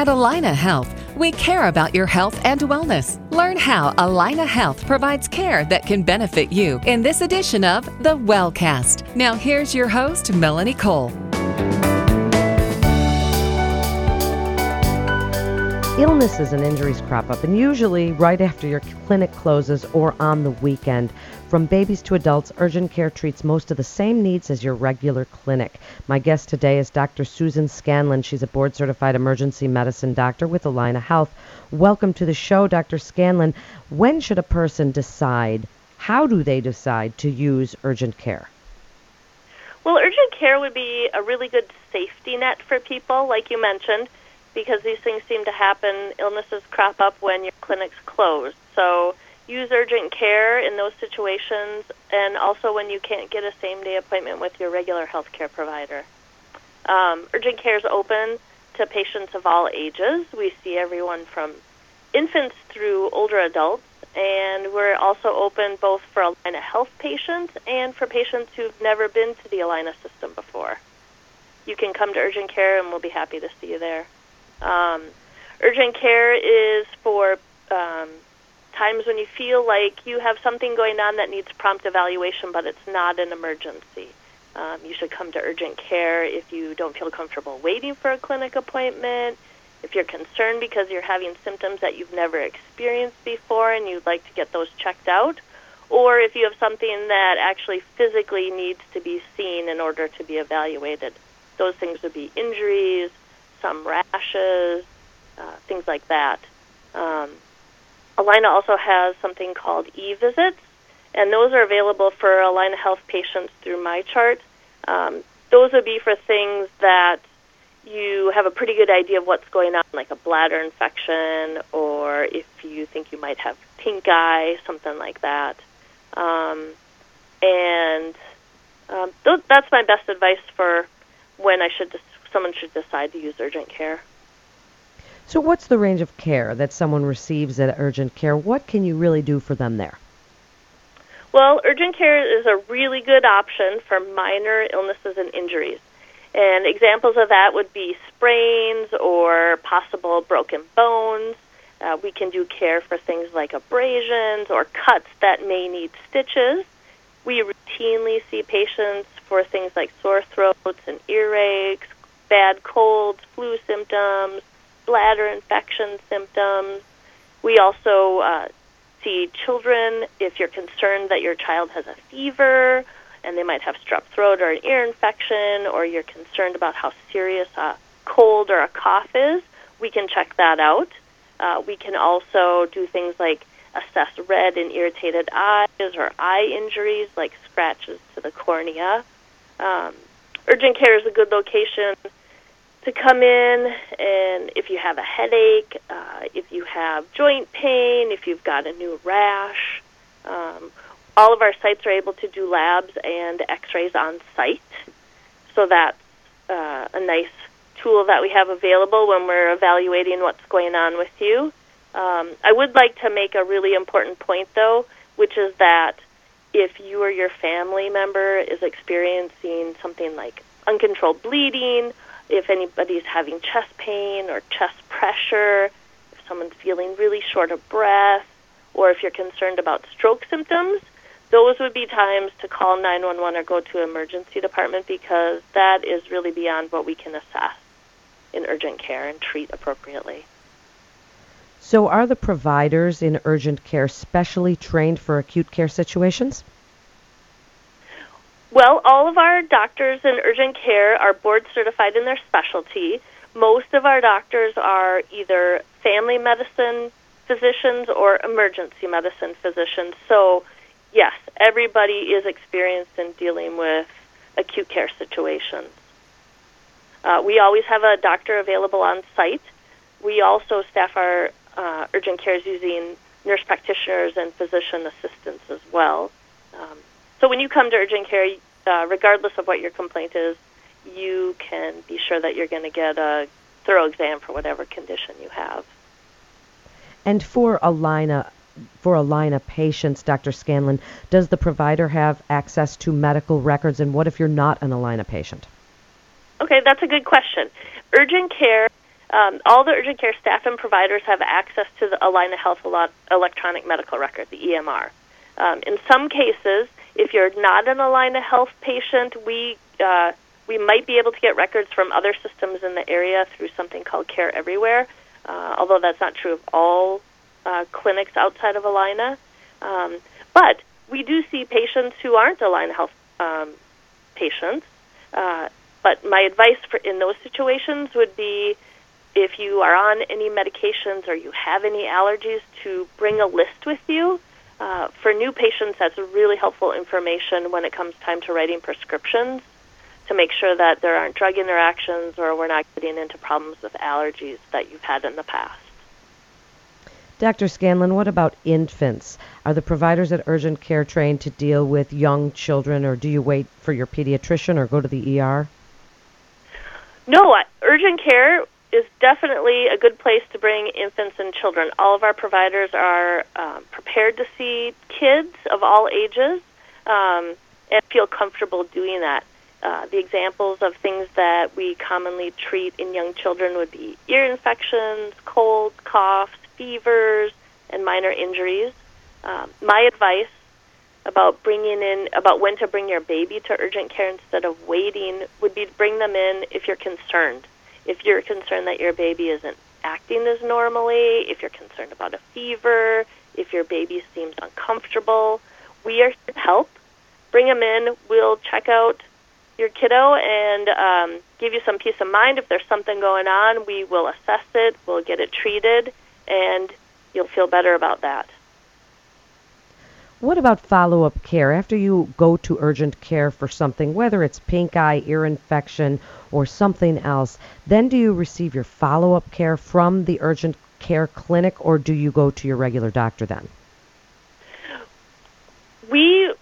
At Allina Health, we care about your health and wellness. Learn how Allina Health provides care that can benefit you in this edition of The Wellcast. Now, here's your host, Melanie Cole. Illnesses and injuries crop up, and usually right after your clinic closes or on the weekend. From babies to adults, urgent care treats most of the same needs as your regular clinic. My guest today is Dr. Susan Scanlon. She's a board certified emergency medicine doctor with Allina Health. Welcome to the show, Dr. Scanlon. When should a person decide? How do they decide to use urgent care? Well, urgent care would be a really good safety net for people, like you mentioned because these things seem to happen. Illnesses crop up when your clinic's closed. So use urgent care in those situations and also when you can't get a same day appointment with your regular health care provider. Um, urgent care is open to patients of all ages. We see everyone from infants through older adults, and we're also open both for Allina Health patients and for patients who've never been to the Allina system before. You can come to urgent care, and we'll be happy to see you there. Um, urgent care is for um, times when you feel like you have something going on that needs prompt evaluation, but it's not an emergency. Um, you should come to urgent care if you don't feel comfortable waiting for a clinic appointment, if you're concerned because you're having symptoms that you've never experienced before and you'd like to get those checked out, or if you have something that actually physically needs to be seen in order to be evaluated. Those things would be injuries, some rashes, uh, things like that. Um, Allina also has something called e-visits, and those are available for Allina Health patients through MyChart. Um, those would be for things that you have a pretty good idea of what's going on, like a bladder infection, or if you think you might have pink eye, something like that. Um, and um, th- that's my best advice for when I should someone should decide to use urgent care. So, what's the range of care that someone receives at urgent care? What can you really do for them there? Well, urgent care is a really good option for minor illnesses and injuries. And examples of that would be sprains or possible broken bones. Uh, we can do care for things like abrasions or cuts that may need stitches. We routinely see patients for things like sore throats and earaches, bad colds, flu symptoms, bladder infection symptoms. We also uh, see children if you're concerned that your child has a fever and they might have strep throat or an ear infection, or you're concerned about how serious a cold or a cough is, we can check that out. Uh, we can also do things like assess red and irritated eyes or eye injuries like scratches to the cornea. Um, urgent care is a good location to come in and if you have a headache, uh, if you have joint pain, if you've got a new rash. Um, all of our sites are able to do labs and x-rays on site. So that's uh, a nice tool that we have available when we're evaluating what's going on with you. Um, I would like to make a really important point, though, which is that if you or your family member is experiencing something like uncontrolled bleeding if anybody's having chest pain or chest pressure, if someone's feeling really short of breath, or if you're concerned about stroke symptoms, those would be times to call 911 or go to emergency department because that is really beyond what we can assess in urgent care and treat appropriately. So, are the providers in urgent care specially trained for acute care situations? Well, all of our doctors in urgent care are board certified in their specialty. Most of our doctors are either family medicine physicians or emergency medicine physicians. So, yes, everybody is experienced in dealing with acute care situations. Uh, we always have a doctor available on site. We also staff our uh, urgent cares using nurse practitioners and physician assistants as well. Um, so when you come to urgent care, uh, regardless of what your complaint is, you can be sure that you're going to get a thorough exam for whatever condition you have. And for Allina, for Allina patients, Dr. Scanlon, does the provider have access to medical records? And what if you're not an Allina patient? Okay, that's a good question. Urgent care um, all the urgent care staff and providers have access to the Allina Health electronic medical record, the EMR. Um, in some cases, if you're not an Allina Health patient, we uh, we might be able to get records from other systems in the area through something called Care Everywhere, uh, although that's not true of all uh, clinics outside of Allina. Um, but we do see patients who aren't Allina Health um, patients. Uh, but my advice for in those situations would be if you are on any medications or you have any allergies, to bring a list with you. Uh, for new patients, that's really helpful information when it comes time to writing prescriptions to make sure that there aren't drug interactions or we're not getting into problems with allergies that you've had in the past. Dr. Scanlon, what about infants? Are the providers at urgent care trained to deal with young children, or do you wait for your pediatrician or go to the ER? No, urgent care is definitely a good place to bring infants and children. All of our providers are um, prepared to see kids of all ages um, and feel comfortable doing that. Uh, the examples of things that we commonly treat in young children would be ear infections, colds, coughs, fevers, and minor injuries. Um, my advice about bringing in about when to bring your baby to urgent care instead of waiting would be to bring them in if you're concerned. If you're concerned that your baby isn't acting as normally, if you're concerned about a fever, if your baby seems uncomfortable, we are here to help. Bring them in. We'll check out your kiddo and um, give you some peace of mind. If there's something going on, we will assess it, we'll get it treated, and you'll feel better about that. What about follow up care? After you go to urgent care for something, whether it's pink eye, ear infection, or something else, then do you receive your follow up care from the urgent care clinic or do you go to your regular doctor then? We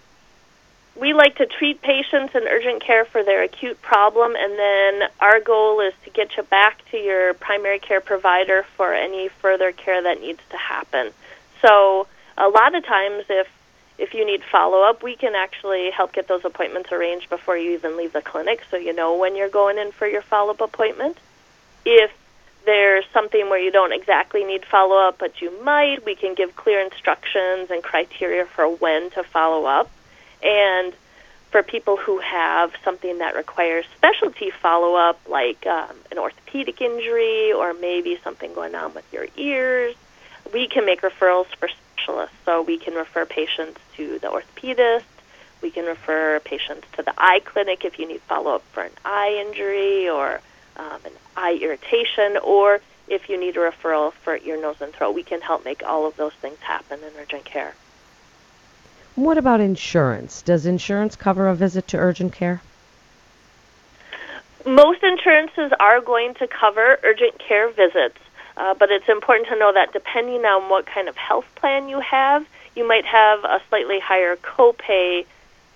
we like to treat patients in urgent care for their acute problem, and then our goal is to get you back to your primary care provider for any further care that needs to happen. So, a lot of times, if if you need follow up, we can actually help get those appointments arranged before you even leave the clinic so you know when you're going in for your follow up appointment. If there's something where you don't exactly need follow up, but you might, we can give clear instructions and criteria for when to follow up. And for people who have something that requires specialty follow up, like um, an orthopedic injury or maybe something going on with your ears, we can make referrals for specialists. So we can refer patients to the orthopedist. We can refer patients to the eye clinic if you need follow up for an eye injury or um, an eye irritation, or if you need a referral for ear, nose, and throat. We can help make all of those things happen in urgent care. What about insurance? Does insurance cover a visit to urgent care? Most insurances are going to cover urgent care visits. Uh, but it's important to know that depending on what kind of health plan you have, you might have a slightly higher copay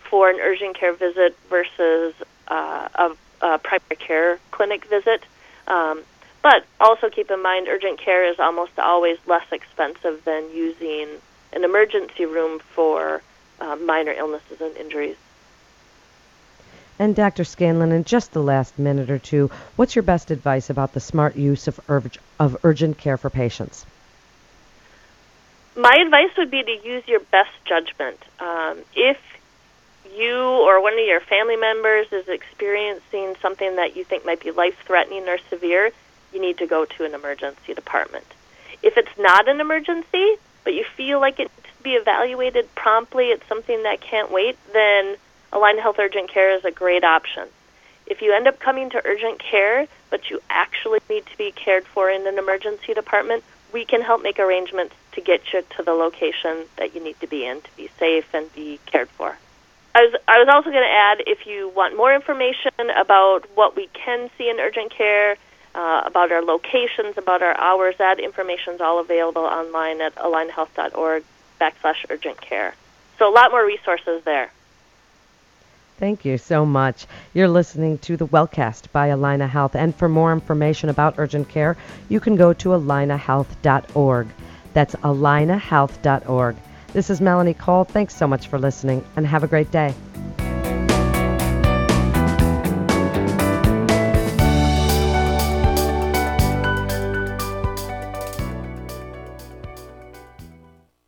for an urgent care visit versus uh, a, a primary care clinic visit. Um, but also keep in mind, urgent care is almost always less expensive than using an emergency room for uh, minor illnesses and injuries. And Dr. Scanlon, in just the last minute or two, what's your best advice about the smart use of, urg- of urgent care for patients? My advice would be to use your best judgment. Um, if you or one of your family members is experiencing something that you think might be life threatening or severe, you need to go to an emergency department. If it's not an emergency, but you feel like it needs to be evaluated promptly, it's something that can't wait, then Allina Health Urgent Care is a great option. If you end up coming to urgent care, but you actually need to be cared for in an emergency department, we can help make arrangements to get you to the location that you need to be in to be safe and be cared for. I was, I was also going to add if you want more information about what we can see in urgent care, uh, about our locations, about our hours, that information is all available online at allinahealth.org backslash urgent care. So a lot more resources there. Thank you so much. You're listening to the Wellcast by Allina Health. And for more information about urgent care, you can go to allinahealth.org. That's allinahealth.org. This is Melanie Cole. Thanks so much for listening and have a great day.